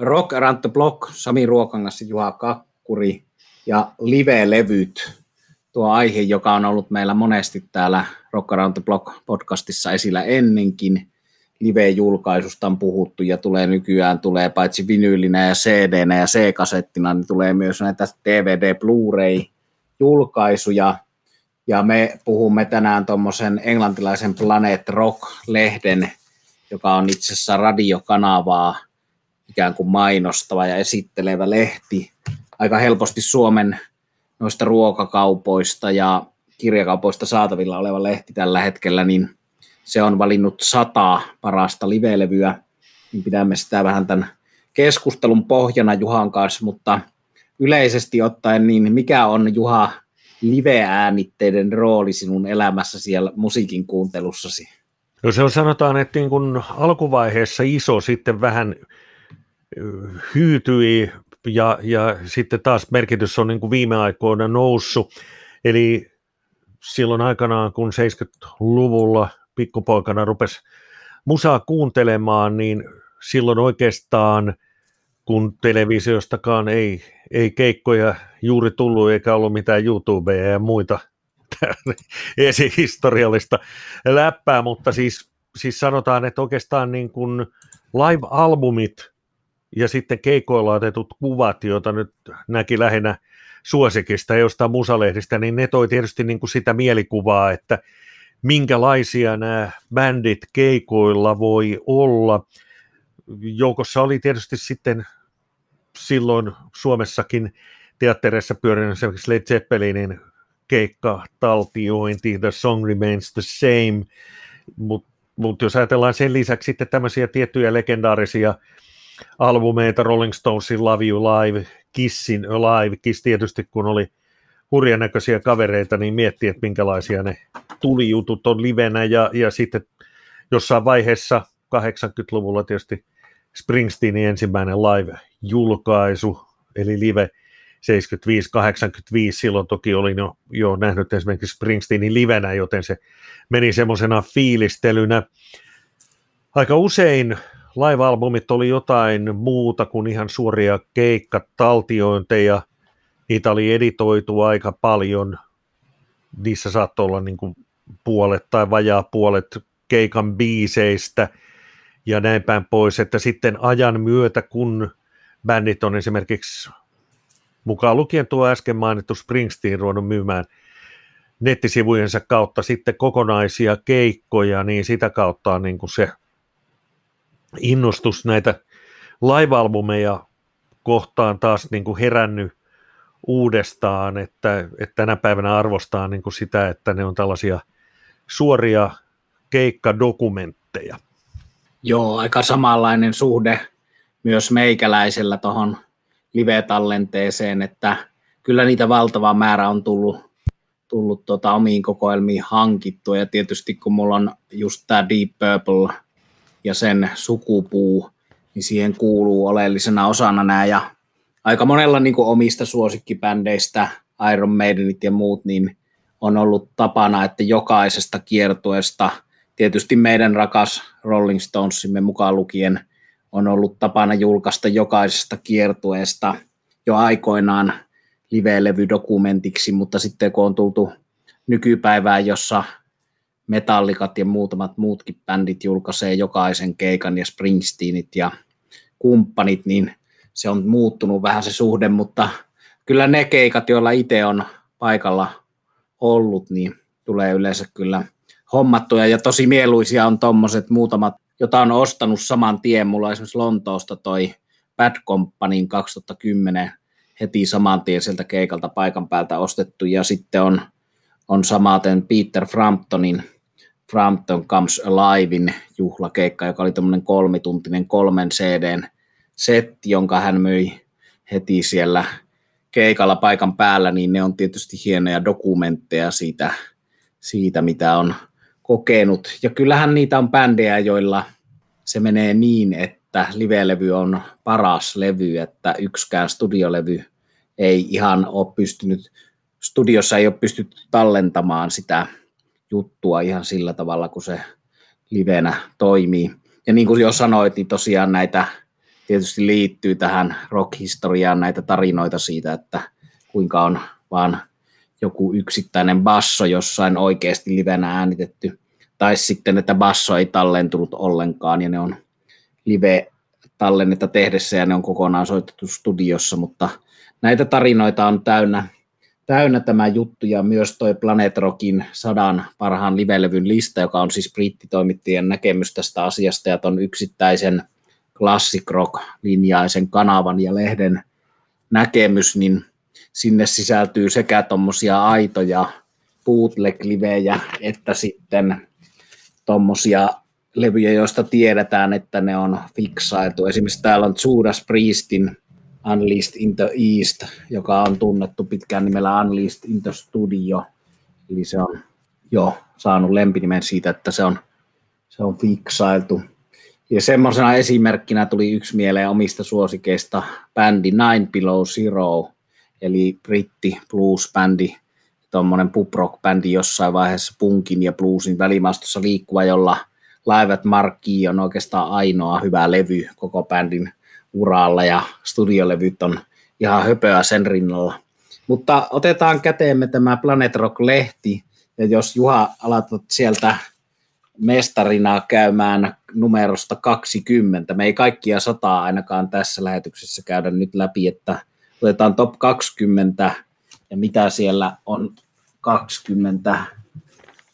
Rock Around the Block, Sami Ruokangas, Juha Kakkuri ja live-levyt. Tuo aihe, joka on ollut meillä monesti täällä Rock Around the Block podcastissa esillä ennenkin. Live-julkaisusta on puhuttu ja tulee nykyään, tulee paitsi vinyylinä ja cd ja C-kasettina, niin tulee myös näitä DVD, Blu-ray-julkaisuja. Ja me puhumme tänään tuommoisen englantilaisen Planet Rock-lehden, joka on itse asiassa radiokanavaa ikään kuin mainostava ja esittelevä lehti. Aika helposti Suomen noista ruokakaupoista ja kirjakaupoista saatavilla oleva lehti tällä hetkellä, niin se on valinnut sata parasta livelevyä, niin pidämme sitä vähän tämän keskustelun pohjana Juhan kanssa, mutta yleisesti ottaen, niin mikä on Juha live-äänitteiden rooli sinun elämässä siellä musiikin kuuntelussasi? No se on sanotaan, että niin kun alkuvaiheessa iso sitten vähän hyytyi ja, ja sitten taas merkitys on niin kuin viime aikoina noussut. Eli silloin aikanaan, kun 70-luvulla pikkupoikana rupesi musaa kuuntelemaan, niin silloin oikeastaan, kun televisiostakaan ei, ei keikkoja juuri tullut eikä ollut mitään YouTubea ja muita esihistoriallista läppää, mutta siis, siis sanotaan, että oikeastaan niin kuin live-albumit ja sitten keikoilla otetut kuvat, joita nyt näki lähinnä suosikista jostain musalehdistä, niin ne toi tietysti niin kuin sitä mielikuvaa, että minkälaisia nämä bändit keikoilla voi olla. Joukossa oli tietysti sitten silloin Suomessakin teattereissa pyörinyt esimerkiksi Led Zeppelinin keikka, taltiointi, The Song Remains the Same, mutta mut jos ajatellaan sen lisäksi sitten tämmöisiä tiettyjä legendaarisia albumeita, Rolling Stonesin Love You Live, Kissin Alive, Kiss tietysti kun oli hurjan näköisiä kavereita, niin mietti, että minkälaisia ne tulijutut on livenä. Ja, ja sitten jossain vaiheessa 80-luvulla tietysti Springsteenin ensimmäinen live-julkaisu, eli live 75-85, silloin toki olin jo, jo nähnyt esimerkiksi Springsteenin livenä, joten se meni semmoisena fiilistelynä. Aika usein live-albumit oli jotain muuta kuin ihan suoria keikkataltiointeja. Niitä oli editoitu aika paljon. Niissä saattoi olla niin kuin puolet tai vajaa puolet keikan biiseistä ja näin päin pois, että sitten ajan myötä, kun bändit on esimerkiksi mukaan lukien tuo äsken mainittu Springsteen ruvennut myymään nettisivujensa kautta sitten kokonaisia keikkoja, niin sitä kautta on niin kuin se innostus näitä live-albumeja kohtaan taas niin kuin herännyt uudestaan, että, että tänä päivänä arvostaa niin kuin sitä, että ne on tällaisia suoria keikkadokumentteja. Joo, aika samanlainen suhde myös meikäläisellä tuohon live-tallenteeseen, että kyllä niitä valtava määrä on tullut, tullut tota omiin kokoelmiin hankittua, ja tietysti kun mulla on just tämä Deep Purple ja sen sukupuu, niin siihen kuuluu oleellisena osana nämä, ja aika monella niin kuin omista suosikkibändeistä, Iron Maidenit ja muut, niin on ollut tapana, että jokaisesta kiertueesta, tietysti meidän rakas Rolling Stonesimme mukaan lukien, on ollut tapana julkaista jokaisesta kiertueesta jo aikoinaan live-levydokumentiksi, mutta sitten kun on tultu nykypäivään, jossa metallikat ja muutamat muutkin bändit julkaisee jokaisen keikan ja Springsteenit ja kumppanit, niin se on muuttunut vähän se suhde, mutta kyllä ne keikat, joilla itse on paikalla ollut, niin tulee yleensä kyllä hommattuja ja tosi mieluisia on tuommoiset muutamat, jota on ostanut saman tien. Mulla esimerkiksi Lontoosta toi Bad Companyn 2010 heti saman tien sieltä keikalta paikan päältä ostettu ja sitten on, on samaten Peter Framptonin Frampton Comes Alivein juhlakeikka, joka oli tämmöinen kolmituntinen kolmen CDn setti, jonka hän myi heti siellä keikalla paikan päällä, niin ne on tietysti hienoja dokumentteja siitä, siitä mitä on kokenut. Ja kyllähän niitä on bändejä, joilla se menee niin, että live-levy on paras levy, että yksikään studiolevy ei ihan ole pystynyt, studiossa ei ole pystytty tallentamaan sitä juttua ihan sillä tavalla, kun se livenä toimii. Ja niin kuin jo sanoit, niin tosiaan näitä tietysti liittyy tähän rock-historiaan näitä tarinoita siitä, että kuinka on vaan joku yksittäinen basso jossain oikeasti livenä äänitetty, tai sitten, että basso ei tallentunut ollenkaan, ja ne on live tallennetta tehdessä, ja ne on kokonaan soitettu studiossa, mutta näitä tarinoita on täynnä, täynnä tämä juttu, ja myös toi Planet Rockin sadan parhaan livelevyn lista, joka on siis brittitoimittajien näkemys tästä asiasta, ja ton yksittäisen classic rock-linjaisen kanavan ja lehden näkemys, niin sinne sisältyy sekä tuommoisia aitoja bootleg-livejä, että sitten tuommoisia levyjä, joista tiedetään, että ne on fiksailtu. Esimerkiksi täällä on Judas Priestin Unleashed in the East, joka on tunnettu pitkään nimellä Unleashed in the Studio. Eli se on jo saanut lempinimen siitä, että se on, se on fiksailtu. Ja semmoisena esimerkkinä tuli yksi mieleen omista suosikeista bändi Nine Below Zero, eli britti blues-bändi, tuommoinen pub rock-bändi jossain vaiheessa punkin ja bluesin välimaastossa liikkuva, jolla Laivat Markki on oikeastaan ainoa hyvä levy koko bändin uralla ja studiolevyt on ihan höpöä sen rinnalla. Mutta otetaan käteemme tämä Planet Rock-lehti, ja jos Juha aloitat sieltä mestarina käymään numerosta 20. Me ei kaikkia sataa ainakaan tässä lähetyksessä käydä nyt läpi, että otetaan top 20 ja mitä siellä on 20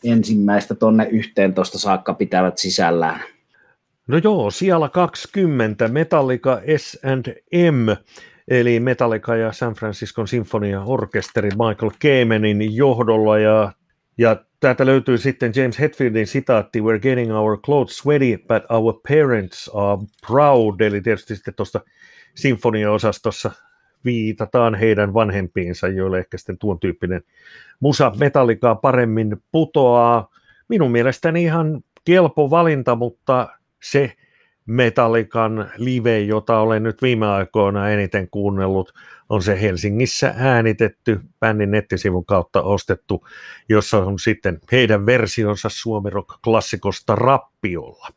ensimmäistä tonne 11 saakka pitävät sisällään. No joo, siellä 20 Metallica S&M, eli Metallica ja San Francisco Sinfonia Orkesteri Michael Kamenin johdolla ja ja täältä löytyy sitten James Hetfieldin sitaatti, We're getting our clothes sweaty, but our parents are proud. Eli tietysti sitten tuosta sinfonia-osastossa viitataan heidän vanhempiinsa, joille ehkä sitten tuon tyyppinen musa metallikaa paremmin putoaa. Minun mielestäni ihan kelpo valinta, mutta se Metallikan live, jota olen nyt viime aikoina eniten kuunnellut, on se Helsingissä äänitetty, bändin nettisivun kautta ostettu, jossa on sitten heidän versionsa Suomi Rock-klassikosta Rappiolla.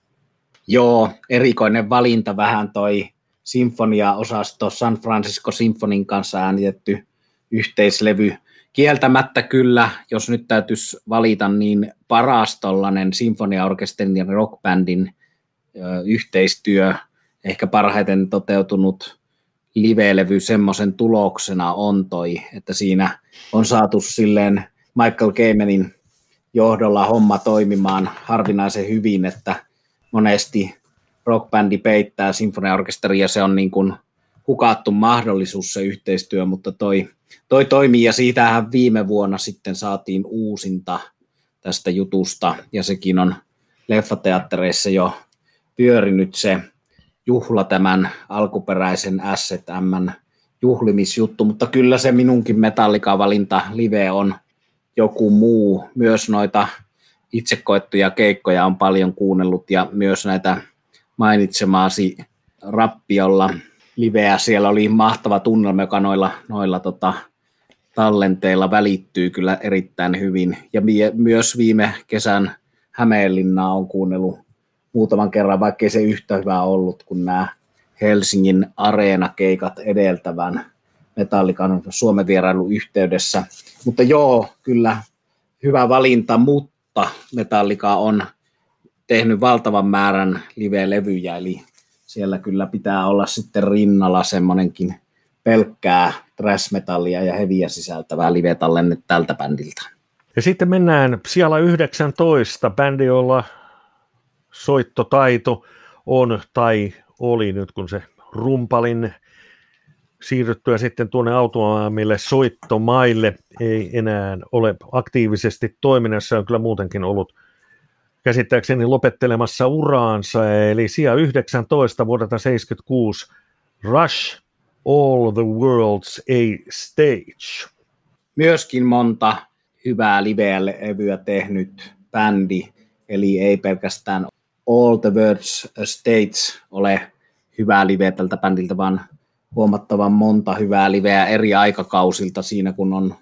Joo, erikoinen valinta vähän toi sinfonia-osasto San Francisco Symfonin kanssa äänitetty yhteislevy. Kieltämättä kyllä, jos nyt täytyisi valita, niin paras tollainen sinfoniaorkesterin ja rockbändin yhteistyö, ehkä parhaiten toteutunut live-levy semmoisen tuloksena on toi, että siinä on saatu silleen Michael Kamenin johdolla homma toimimaan harvinaisen hyvin, että monesti rockbändi peittää sinfoniaorkesteria, se on niin kuin hukattu mahdollisuus se yhteistyö, mutta toi, toi toimii ja siitähän viime vuonna sitten saatiin uusinta tästä jutusta ja sekin on leffateattereissa jo pyörinyt se juhla tämän alkuperäisen SZM juhlimisjuttu, mutta kyllä se minunkin metallika-valinta live on joku muu. Myös noita itse koettuja keikkoja on paljon kuunnellut ja myös näitä mainitsemaasi rappiolla liveä. Siellä oli mahtava tunnelma, joka noilla, noilla tota, tallenteilla välittyy kyllä erittäin hyvin. Ja mie, myös viime kesän Hämeenlinnaa on kuunnellut muutaman kerran, vaikkei se yhtä hyvä ollut kuin nämä Helsingin areenakeikat edeltävän Metallikan Suomen vierailu yhteydessä. Mutta joo, kyllä hyvä valinta, mutta Metallica on tehnyt valtavan määrän live-levyjä, eli siellä kyllä pitää olla sitten rinnalla semmoinenkin pelkkää thrash-metallia ja heviä sisältävää live-tallenne tältä bändiltä. Ja sitten mennään siellä 19, bändi, jolla soittotaito on tai oli nyt, kun se rumpalin siirryttyä sitten tuonne automaamille soittomaille ei enää ole aktiivisesti toiminnassa, on kyllä muutenkin ollut käsittääkseni lopettelemassa uraansa, eli sija 19 vuodelta 76 Rush All the World's a Stage. Myöskin monta hyvää live-levyä tehnyt bändi, eli ei pelkästään All the Words States ole hyvää liveä tältä bändiltä, vaan huomattavan monta hyvää liveä eri aikakausilta siinä, kun on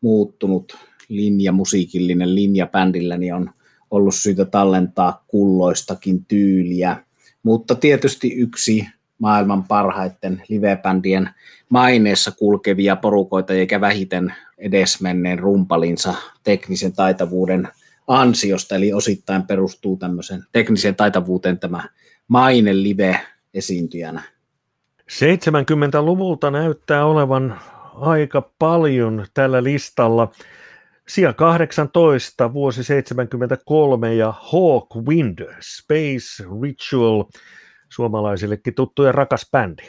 muuttunut linja, musiikillinen linja bändillä, niin on ollut syytä tallentaa kulloistakin tyyliä. Mutta tietysti yksi maailman parhaiten livebändien maineessa kulkevia porukoita, eikä vähiten edesmenneen rumpalinsa teknisen taitavuuden ansiosta, eli osittain perustuu tämmöisen teknisen taitavuuteen tämä maine live-esiintyjänä. 70-luvulta näyttää olevan aika paljon tällä listalla. Sija 18, vuosi 73 ja Hawkwind, Space Ritual, suomalaisillekin tuttu ja rakas bändi.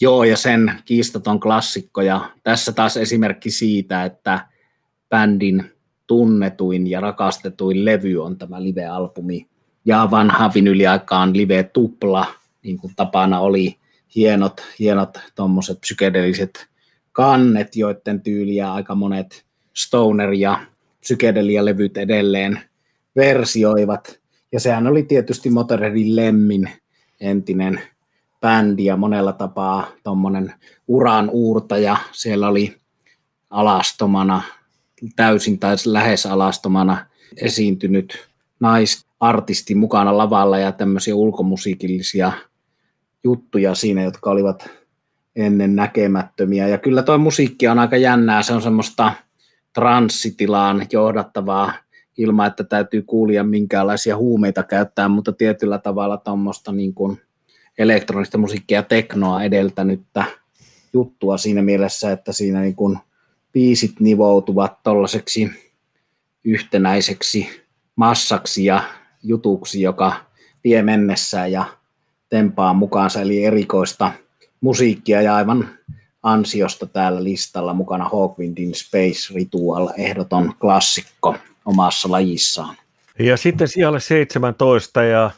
Joo, ja sen kiistaton klassikko, ja tässä taas esimerkki siitä, että bändin tunnetuin ja rakastetuin levy on tämä live-albumi, ja vanha vinyliaikaan live-tupla, niin kuin tapana oli, hienot, hienot tuommoiset psykedeliset kannet, joiden tyyliä aika monet Stoner ja psykedelia-levyt edelleen versioivat. Ja sehän oli tietysti Motorheadin Lemmin entinen bändi ja monella tapaa tuommoinen uran uurtaja. Siellä oli alastomana, täysin tai lähes alastomana esiintynyt naisartisti mukana lavalla ja tämmöisiä ulkomusiikillisia juttuja siinä, jotka olivat ennen näkemättömiä. Ja kyllä tuo musiikki on aika jännää, se on semmoista transsitilaan johdattavaa ilman, että täytyy kuulia minkäänlaisia huumeita käyttää, mutta tietyllä tavalla tuommoista niin kuin elektronista musiikkia ja teknoa edeltänyttä juttua siinä mielessä, että siinä niin kuin biisit nivoutuvat tuollaiseksi yhtenäiseksi massaksi ja jutuksi, joka vie mennessään ja tempaa mukaansa, eli erikoista musiikkia ja aivan ansiosta täällä listalla mukana Hawkwindin Space Ritual, ehdoton klassikko omassa lajissaan. Ja sitten siellä 17 ja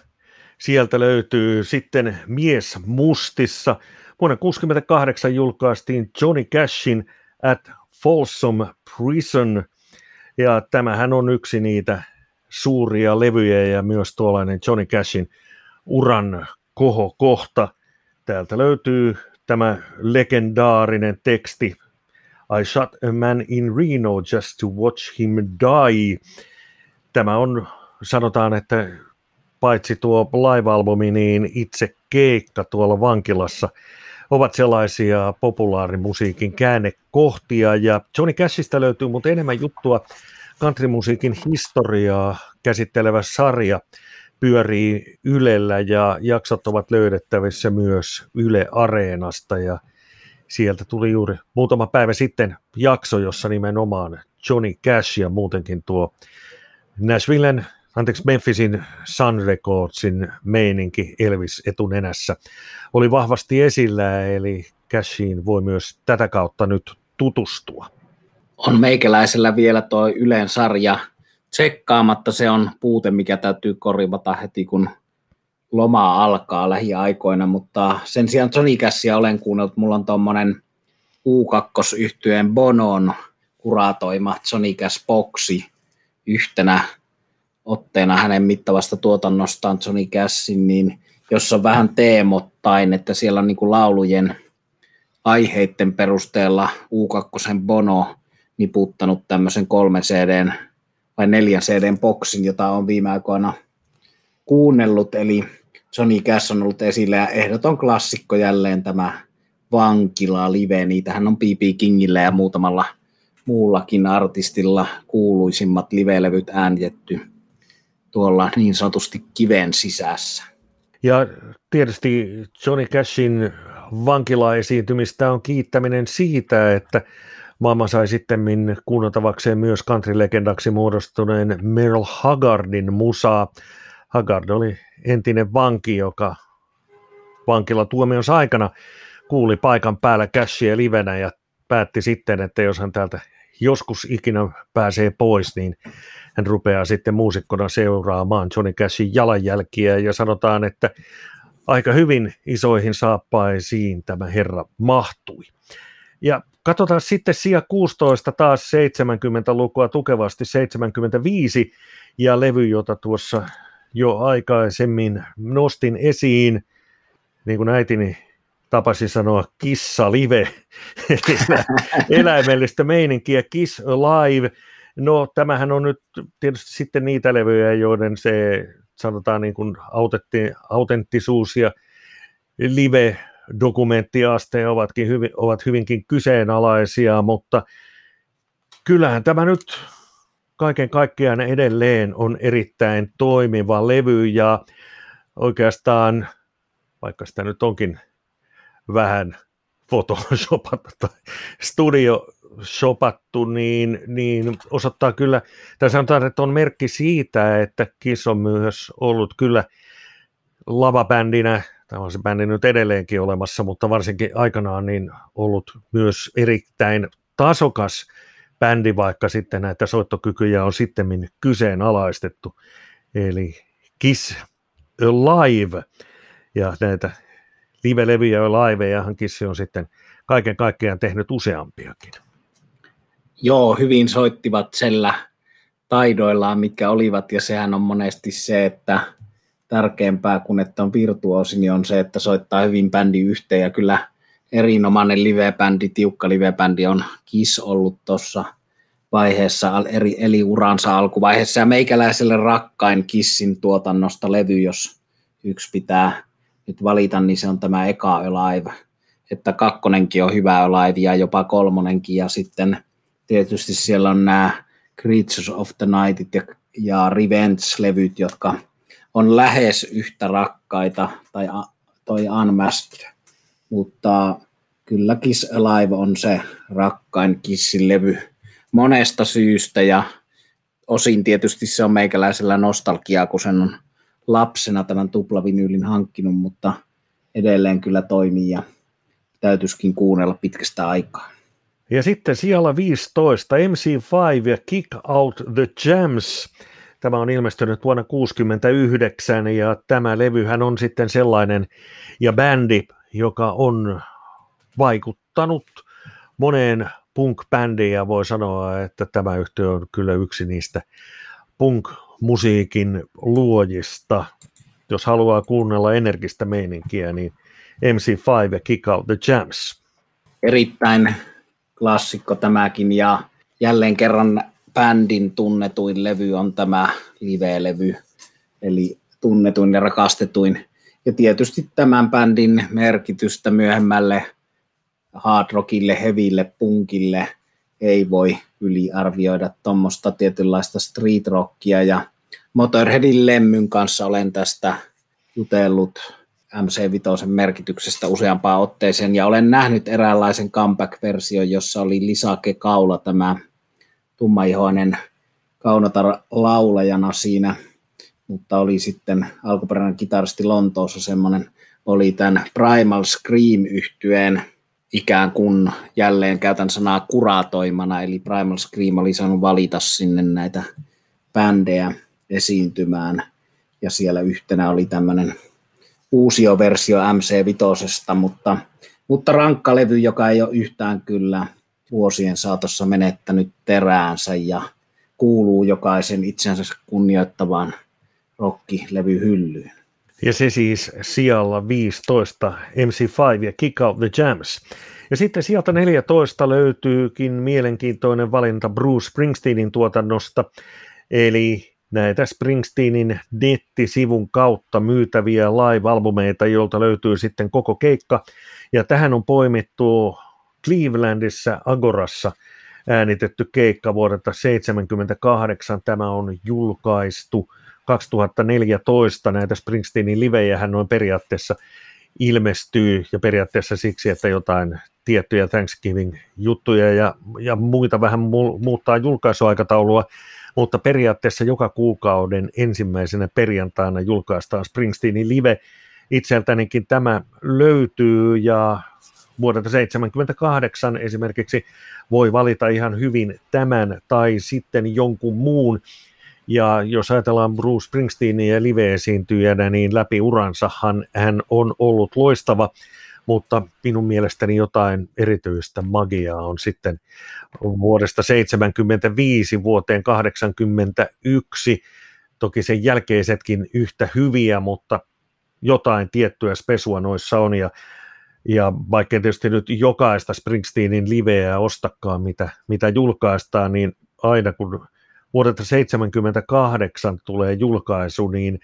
sieltä löytyy sitten Mies mustissa. Vuonna 1968 julkaistiin Johnny Cashin At Folsom Prison, ja tämähän on yksi niitä suuria levyjä ja myös tuollainen Johnny Cashin uran kohokohta. Täältä löytyy tämä legendaarinen teksti I shot a man in Reno just to watch him die. Tämä on, sanotaan, että paitsi tuo live-albumi, niin itse keikka tuolla vankilassa ovat sellaisia populaarimusiikin käännekohtia. Ja Johnny Cashista löytyy mutta enemmän juttua countrymusiikin historiaa käsittelevä sarja pyörii Ylellä ja jaksot ovat löydettävissä myös Yle Areenasta ja sieltä tuli juuri muutama päivä sitten jakso, jossa nimenomaan Johnny Cash ja muutenkin tuo Nashvillen, anteeksi Memphisin Sun Recordsin meininki Elvis etunenässä oli vahvasti esillä, eli Cashiin voi myös tätä kautta nyt tutustua. On meikäläisellä vielä tuo Ylen sarja tsekkaamatta, se on puute, mikä täytyy korjata heti, kun loma alkaa lähiaikoina, mutta sen sijaan Johnny Cassia olen kuunnellut, mulla on tuommoinen U2-yhtyeen Bonon kuratoima Johnny Cash boksi yhtenä otteena hänen mittavasta tuotannostaan Johnny Cashin, niin jossa on vähän teemottain, että siellä on niin kuin laulujen aiheiden perusteella U2 Bono niputtanut tämmöisen kolmen CDn vai neljän CDn boksin, jota on viime aikoina kuunnellut, eli Johnny Cash on ollut esillä ja ehdoton klassikko jälleen tämä Vankila live, niitähän on B.B. Kingillä ja muutamalla muullakin artistilla kuuluisimmat live-levyt äänitetty tuolla niin sanotusti kiven sisässä. Ja tietysti Johnny Cashin vankila-esiintymistä on kiittäminen siitä, että maailma sai sitten kuunneltavakseen myös country-legendaksi muodostuneen Merle Haggardin musaa. Haggard oli entinen vanki, joka vankila tuomionsa aikana kuuli paikan päällä cashia livenä ja päätti sitten, että jos hän täältä joskus ikinä pääsee pois, niin hän rupeaa sitten muusikkona seuraamaan Johnny Cashin jalanjälkiä ja sanotaan, että aika hyvin isoihin saappaisiin tämä herra mahtui. Ja katsotaan sitten sija 16 taas 70-lukua tukevasti 75 ja levy, jota tuossa jo aikaisemmin nostin esiin, niin kuin äitini tapasi sanoa kissa live, eläimellistä meininkiä, Kiss Alive. No tämähän on nyt tietysti sitten niitä levyjä, joiden se sanotaan niin kuin autenttisuus ja live-dokumenttiaste ovatkin hyvin, ovat hyvinkin kyseenalaisia, mutta kyllähän tämä nyt kaiken kaikkiaan edelleen on erittäin toimiva levy ja oikeastaan, vaikka sitä nyt onkin vähän photoshopattu tai studio shopattu, niin, niin osoittaa kyllä, tai sanotaan, että on merkki siitä, että Kiss on myös ollut kyllä lavabändinä, tämä on se bändi nyt edelleenkin olemassa, mutta varsinkin aikanaan niin ollut myös erittäin tasokas bändi, vaikka sitten näitä soittokykyjä on sitten kyseenalaistettu. Eli Kiss Live ja näitä live-levyjä ja livejahan Kiss on sitten kaiken kaikkiaan tehnyt useampiakin. Joo, hyvin soittivat sellä taidoillaan, mitkä olivat, ja sehän on monesti se, että tärkeämpää kuin että on virtuosi, niin on se, että soittaa hyvin bändi yhteen, ja kyllä erinomainen live-bändi, tiukka live-bändi on Kiss ollut tuossa vaiheessa, eri, eli uransa alkuvaiheessa, ja meikäläiselle rakkain Kissin tuotannosta levy, jos yksi pitää nyt valita, niin se on tämä eka Alive, että kakkonenkin on hyvä Alive, ja jopa kolmonenkin, ja sitten tietysti siellä on nämä Creatures of the Nightit ja, ja Revenge-levyt, jotka on lähes yhtä rakkaita, tai toi Unmasked, mutta kyllä Kiss Alive on se rakkain Kissin levy monesta syystä, ja osin tietysti se on meikäläisellä nostalgiaa, kun sen on lapsena tämän tuplavinyylin hankkinut, mutta edelleen kyllä toimii ja täytyisikin kuunnella pitkästä aikaa. Ja sitten siellä 15 MC5 ja Kick Out the Jams. Tämä on ilmestynyt vuonna 1969 ja tämä levyhän on sitten sellainen ja bändi, joka on vaikuttanut moneen punk-bändiin ja voi sanoa, että tämä yhtiö on kyllä yksi niistä punk-musiikin luojista. Jos haluaa kuunnella energistä meininkiä, niin MC5 ja Kick Out the Jams. Erittäin klassikko tämäkin ja jälleen kerran bändin tunnetuin levy on tämä live-levy, eli tunnetuin ja rakastetuin. Ja tietysti tämän bändin merkitystä myöhemmälle hard rockille, heville, punkille ei voi yliarvioida tuommoista tietynlaista street rockia ja Motorheadin lemmyn kanssa olen tästä jutellut MC5 merkityksestä useampaan otteeseen. Ja olen nähnyt eräänlaisen comeback-version, jossa oli Lisake Kaula tämä tummaihoinen kaunotar laulajana siinä, mutta oli sitten alkuperäinen kitaristi Lontoossa semmoinen, oli tämän Primal Scream yhtyeen ikään kuin jälleen käytän sanaa kuratoimana, eli Primal Scream oli saanut valita sinne näitä bändejä esiintymään, ja siellä yhtenä oli tämmöinen uusioversio MC5, mutta, mutta rankka levy, joka ei ole yhtään kyllä vuosien saatossa menettänyt teräänsä ja kuuluu jokaisen itsensä kunnioittavaan rockilevyhyllyyn. Ja se siis sijalla 15 MC5 ja Kick Out the Jams. Ja sitten sieltä 14 löytyykin mielenkiintoinen valinta Bruce Springsteenin tuotannosta, eli näitä Springsteenin nettisivun kautta myytäviä live-albumeita, joilta löytyy sitten koko keikka. Ja tähän on poimittu Clevelandissa Agorassa äänitetty keikka vuodelta 1978. Tämä on julkaistu 2014. Näitä Springsteenin livejähän noin periaatteessa ilmestyy ja periaatteessa siksi, että jotain tiettyjä Thanksgiving-juttuja ja, ja muita vähän mu- muuttaa julkaisuaikataulua mutta periaatteessa joka kuukauden ensimmäisenä perjantaina julkaistaan Springsteenin live. Itseltänikin tämä löytyy ja vuodelta 1978 esimerkiksi voi valita ihan hyvin tämän tai sitten jonkun muun. Ja jos ajatellaan Bruce Springsteenia live-esiintyjänä, niin läpi uransahan hän on ollut loistava mutta minun mielestäni jotain erityistä magiaa on sitten vuodesta 75 vuoteen 81. Toki sen jälkeisetkin yhtä hyviä, mutta jotain tiettyä spesua noissa on ja ja vaikka tietysti nyt jokaista Springsteenin liveä ostakaan, mitä, mitä julkaistaan, niin aina kun vuodelta 78 tulee julkaisu, niin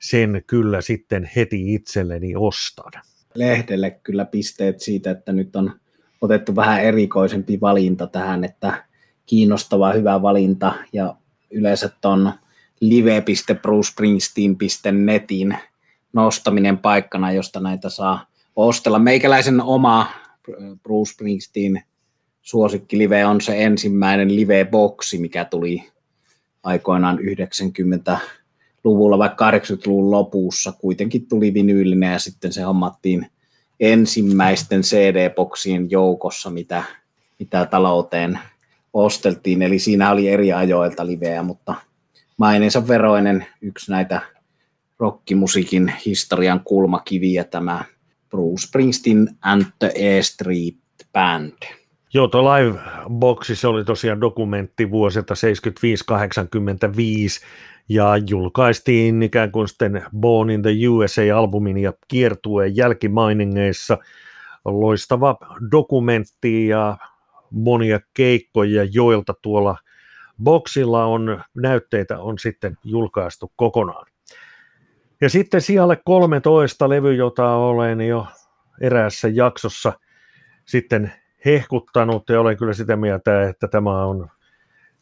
sen kyllä sitten heti itselleni ostan. lehdelle kyllä pisteet siitä, että nyt on otettu vähän erikoisempi valinta tähän, että kiinnostava, hyvä valinta ja yleensä tuon live.brucespringsteen.netin nostaminen paikkana, josta näitä saa ostella. Meikäläisen oma Bruce Springsteen suosikkilive on se ensimmäinen live-boksi, mikä tuli aikoinaan 90-luvulla, vaikka 80-luvun lopussa kuitenkin tuli vinyylinen ja sitten se hommattiin ensimmäisten CD-boksien joukossa, mitä, mitä talouteen osteltiin, eli siinä oli eri ajoilta liveä, mutta maineensa veroinen yksi näitä rockimusiikin historian kulmakiviä tämä Bruce Springsteen and the Street Band. Joo, tuo Live-boksi, se oli tosiaan dokumentti vuosilta 75-85 ja julkaistiin ikään kuin sitten Born in the USA-albumin ja kiertueen jälkimainingeissa. Loistava dokumentti ja monia keikkoja, joilta tuolla boksilla on näytteitä on sitten julkaistu kokonaan. Ja sitten siellä 13 levy, jota olen jo eräässä jaksossa sitten hehkuttanut ja olen kyllä sitä mieltä, että tämä on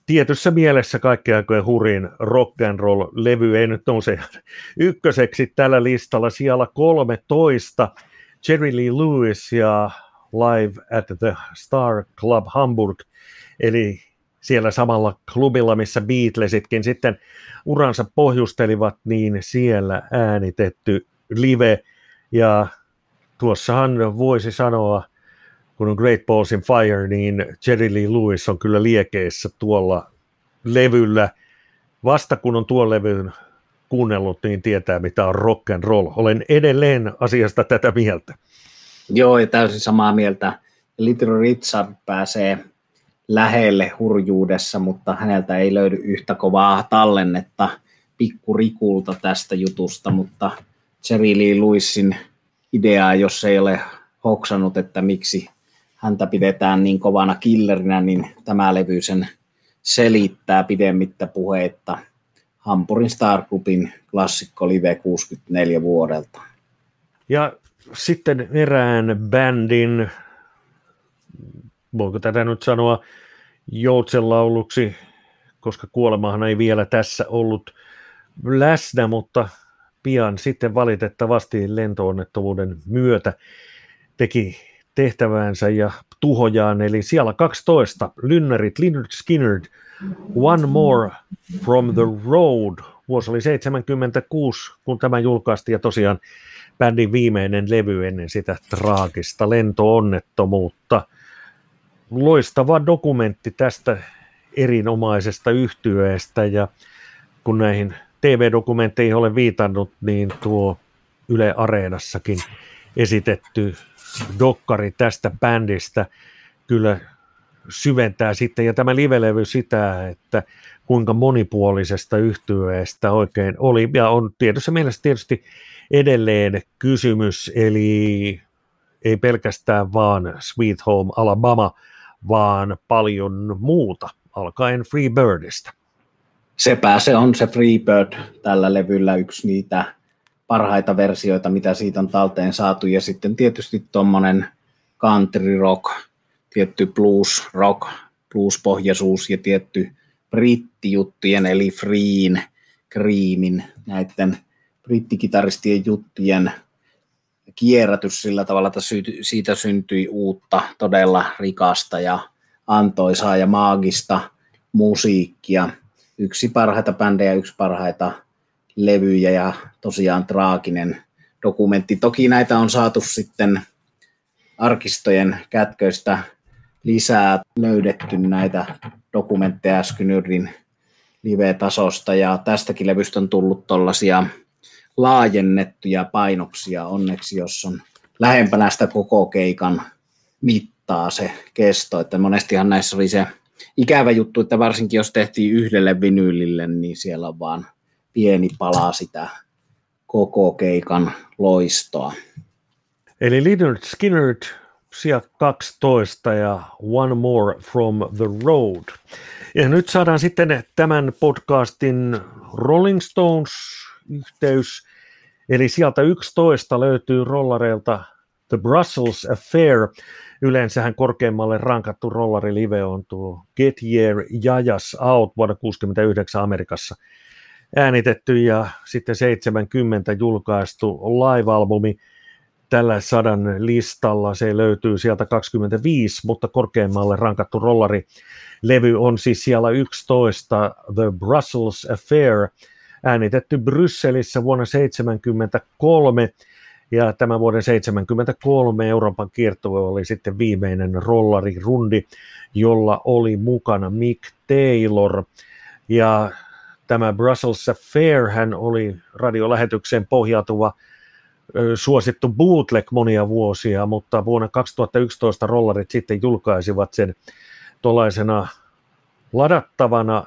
tietyssä mielessä kaikkien aikojen hurin rock and roll levy ei nyt nouse ykköseksi tällä listalla. Siellä 13 Jerry Lee Lewis ja Live at the Star Club Hamburg, eli siellä samalla klubilla, missä Beatlesitkin sitten uransa pohjustelivat, niin siellä äänitetty live. Ja tuossahan voisi sanoa, kun on Great Balls in Fire, niin Jerry Lee Lewis on kyllä liekeissä tuolla levyllä. Vasta kun on tuon levyn kuunnellut, niin tietää mitä on rock and roll. Olen edelleen asiasta tätä mieltä. Joo, ja täysin samaa mieltä. Little Richard pääsee lähelle hurjuudessa, mutta häneltä ei löydy yhtä kovaa tallennetta pikkurikulta tästä jutusta, mutta Jerry Lee Lewisin ideaa, jos ei ole hoksannut, että miksi häntä pidetään niin kovana killerinä, niin tämä levy sen selittää pidemmittä puheitta Hampurin Star Clubin klassikko Live 64 vuodelta. Ja sitten erään bändin, voiko tätä nyt sanoa joutsenlauluksi, koska kuolemahan ei vielä tässä ollut läsnä, mutta pian sitten valitettavasti lentoonnettomuuden myötä teki tehtäväänsä ja tuhojaan, eli siellä 12 Lynnerit, Lynyrd Skinner, One More from the Road, vuosi oli 76, kun tämä julkaistiin, ja tosiaan bändin viimeinen levy ennen sitä traagista lentoonnettomuutta. Loistava dokumentti tästä erinomaisesta yhtyeestä, ja kun näihin TV-dokumentteihin olen viitannut, niin tuo Yle Areenassakin esitetty dokkari tästä bändistä kyllä syventää sitten, ja tämä livelevy sitä, että kuinka monipuolisesta yhtyeestä oikein oli, ja on tietyssä mielessä tietysti edelleen kysymys, eli ei pelkästään vaan Sweet Home Alabama, vaan paljon muuta, alkaen Free Birdistä. Sepä se on se Free Bird tällä levyllä yksi niitä parhaita versioita, mitä siitä on talteen saatu. Ja sitten tietysti tuommoinen country rock, tietty blues rock, blues-pohjaisuus ja tietty brittijuttujen eli Freen, Creamin, näiden brittikitaristien juttujen kierrätys sillä tavalla, että siitä syntyi uutta, todella rikasta ja antoisaa ja maagista musiikkia. Yksi parhaita bändejä, yksi parhaita levyjä ja tosiaan traaginen dokumentti. Toki näitä on saatu sitten arkistojen kätköistä lisää löydetty näitä dokumentteja Skynyrdin live-tasosta ja tästäkin levystä on tullut tuollaisia laajennettuja painoksia onneksi, jos on lähempänä sitä koko keikan mittaa se kesto, että monestihan näissä oli se ikävä juttu, että varsinkin jos tehtiin yhdelle vinyylille, niin siellä on vaan pieni pala sitä koko keikan loistoa. Eli Leonard Skinner sija 12 ja One More from the Road. Ja nyt saadaan sitten tämän podcastin Rolling Stones-yhteys. Eli sieltä 11 löytyy rollareilta The Brussels Affair. Yleensähän korkeimmalle rankattu rollari-live on tuo Get Year Jajas Out vuonna 1969 Amerikassa äänitetty ja sitten 70 julkaistu live-albumi tällä sadan listalla. Se löytyy sieltä 25, mutta korkeimmalle rankattu rollari-levy on siis siellä 11 The Brussels Affair, äänitetty Brysselissä vuonna 1973 ja tämän vuoden 73 Euroopan kiertue oli sitten viimeinen rollarirundi, jolla oli mukana Mick Taylor. Ja tämä Brussels Affair hän oli radiolähetykseen pohjautuva suosittu bootleg monia vuosia, mutta vuonna 2011 rollarit sitten julkaisivat sen tuollaisena ladattavana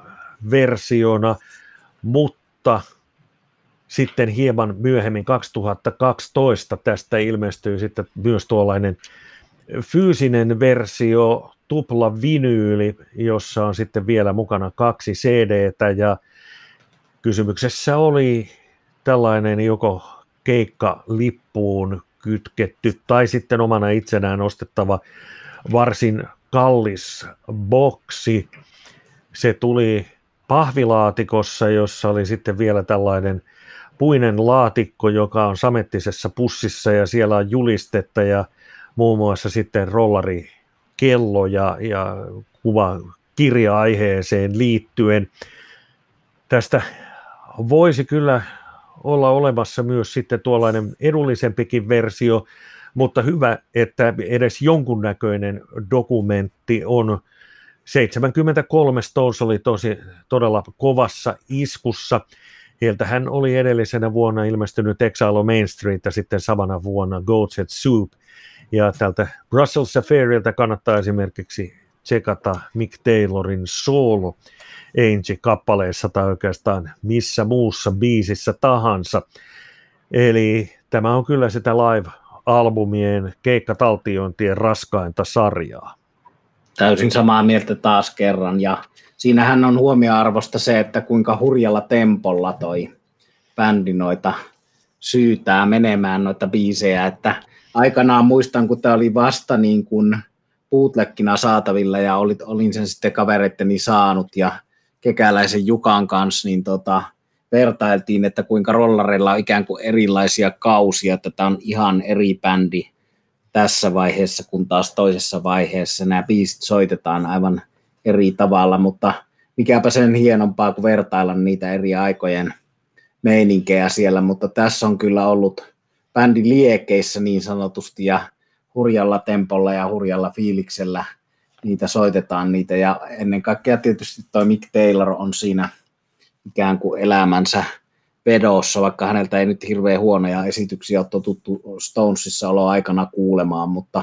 versiona, mutta sitten hieman myöhemmin 2012 tästä ilmestyy sitten myös tuollainen fyysinen versio, tupla vinyyli, jossa on sitten vielä mukana kaksi CDtä ja kysymyksessä oli tällainen joko keikka lippuun kytketty tai sitten omana itsenään ostettava varsin kallis boksi. Se tuli pahvilaatikossa, jossa oli sitten vielä tällainen puinen laatikko, joka on samettisessa pussissa ja siellä on julistetta ja muun muassa sitten rollari kello ja, ja kuva kirja-aiheeseen liittyen. Tästä voisi kyllä olla olemassa myös sitten tuollainen edullisempikin versio, mutta hyvä, että edes jonkunnäköinen dokumentti on. 73 Stones oli tosi, todella kovassa iskussa. Heiltä hän oli edellisenä vuonna ilmestynyt Exile Main Street ja sitten samana vuonna Goats at Soup. Ja tältä Brussels Affairilta kannattaa esimerkiksi tsekata Mick Taylorin solo Angie-kappaleessa tai oikeastaan missä muussa biisissä tahansa. Eli tämä on kyllä sitä live-albumien keikkataltiointien raskainta sarjaa. Täysin samaa mieltä taas kerran ja siinähän on huomioarvosta se, että kuinka hurjalla tempolla toi bändi noita syytää menemään noita biisejä, että aikanaan muistan, kun tämä oli vasta niin kuin bootleggina saatavilla ja olin sen sitten kavereitteni saanut ja kekäläisen Jukan kanssa, niin tota, vertailtiin, että kuinka rollareilla on ikään kuin erilaisia kausia, että tämä on ihan eri bändi tässä vaiheessa, kun taas toisessa vaiheessa. Nämä biisit soitetaan aivan eri tavalla, mutta mikäpä sen hienompaa kuin vertailla niitä eri aikojen meininkejä siellä, mutta tässä on kyllä ollut bändi liekeissä niin sanotusti ja hurjalla tempolla ja hurjalla fiiliksellä – niitä soitetaan niitä ja ennen kaikkea tietysti toi Mick Taylor on siinä ikään kuin elämänsä vedossa, vaikka häneltä ei nyt hirveän huonoja esityksiä ole totuttu Stonesissa olo aikana kuulemaan, mutta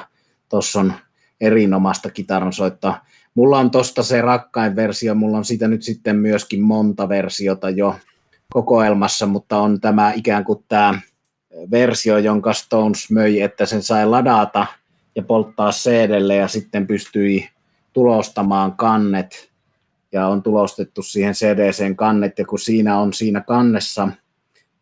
tuossa on erinomaista kitaran soittaa. Mulla on tosta se rakkain versio, mulla on siitä nyt sitten myöskin monta versiota jo kokoelmassa, mutta on tämä ikään kuin tämä versio, jonka Stones möi, että sen sai ladata – ja polttaa cd ja sitten pystyi tulostamaan kannet. Ja on tulostettu siihen cd kannet ja kun siinä on siinä kannessa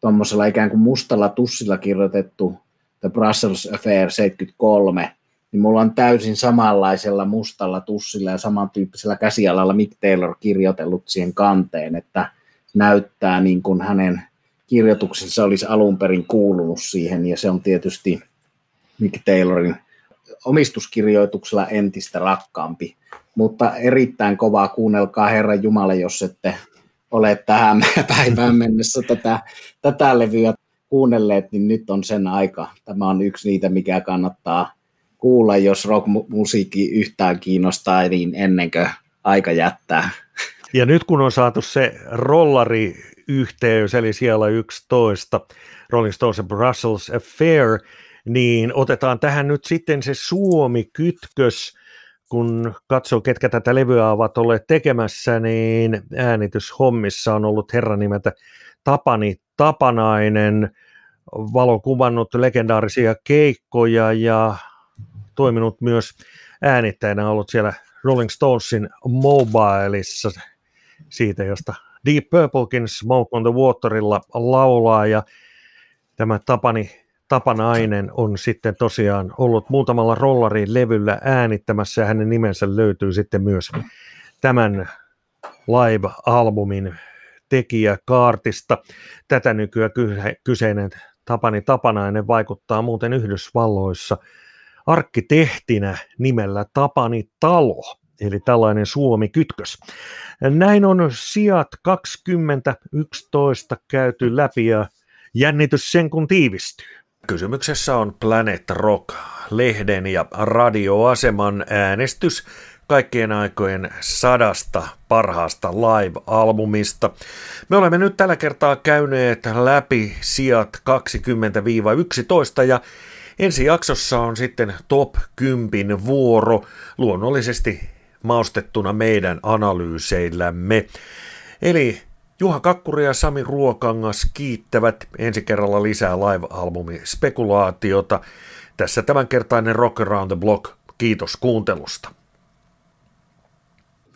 tuommoisella ikään kuin mustalla tussilla kirjoitettu The Brussels Affair 73, niin mulla on täysin samanlaisella mustalla tussilla ja samantyyppisellä käsialalla Mick Taylor kirjoitellut siihen kanteen, että näyttää niin kuin hänen kirjoituksensa olisi alun perin kuulunut siihen ja se on tietysti Mick Taylorin omistuskirjoituksella entistä rakkaampi. Mutta erittäin kovaa kuunnelkaa Herran Jumala, jos ette ole tähän päivään mennessä tätä, tätä levyä kuunnelleet, niin nyt on sen aika. Tämä on yksi niitä, mikä kannattaa kuulla, jos rockmusiikki yhtään kiinnostaa, niin ennen kuin aika jättää. Ja nyt kun on saatu se rollari yhteys, eli siellä 11, Rolling Stones Brussels Affair, niin otetaan tähän nyt sitten se Suomi-kytkös, kun katsoo, ketkä tätä levyä ovat olleet tekemässä, niin äänityshommissa on ollut herran nimeltä Tapani Tapanainen, valokuvannut legendaarisia keikkoja ja toiminut myös äänittäjänä, ollut siellä Rolling Stonesin Mobileissa, siitä josta Deep Purplekin Smoke on the Waterilla laulaa, ja tämä Tapani Tapanainen on sitten tosiaan ollut muutamalla rollarin levyllä äänittämässä ja hänen nimensä löytyy sitten myös tämän live-albumin tekijä kaartista. Tätä nykyään kyseinen Tapani Tapanainen vaikuttaa muuten Yhdysvalloissa arkkitehtinä nimellä Tapani Talo, eli tällainen Suomi-kytkös. Näin on sijat 2011 käyty läpi ja jännitys sen kun tiivistyy. Kysymyksessä on Planet Rock, lehden ja radioaseman äänestys kaikkien aikojen sadasta parhaasta live-albumista. Me olemme nyt tällä kertaa käyneet läpi sijat 20-11 ja ensi jaksossa on sitten top 10 vuoro, luonnollisesti maustettuna meidän analyyseillämme. Eli Juha Kakkuri ja Sami Ruokangas kiittävät ensi kerralla lisää live-albumi spekulaatiota. Tässä tämänkertainen Rock Around the Block. Kiitos kuuntelusta.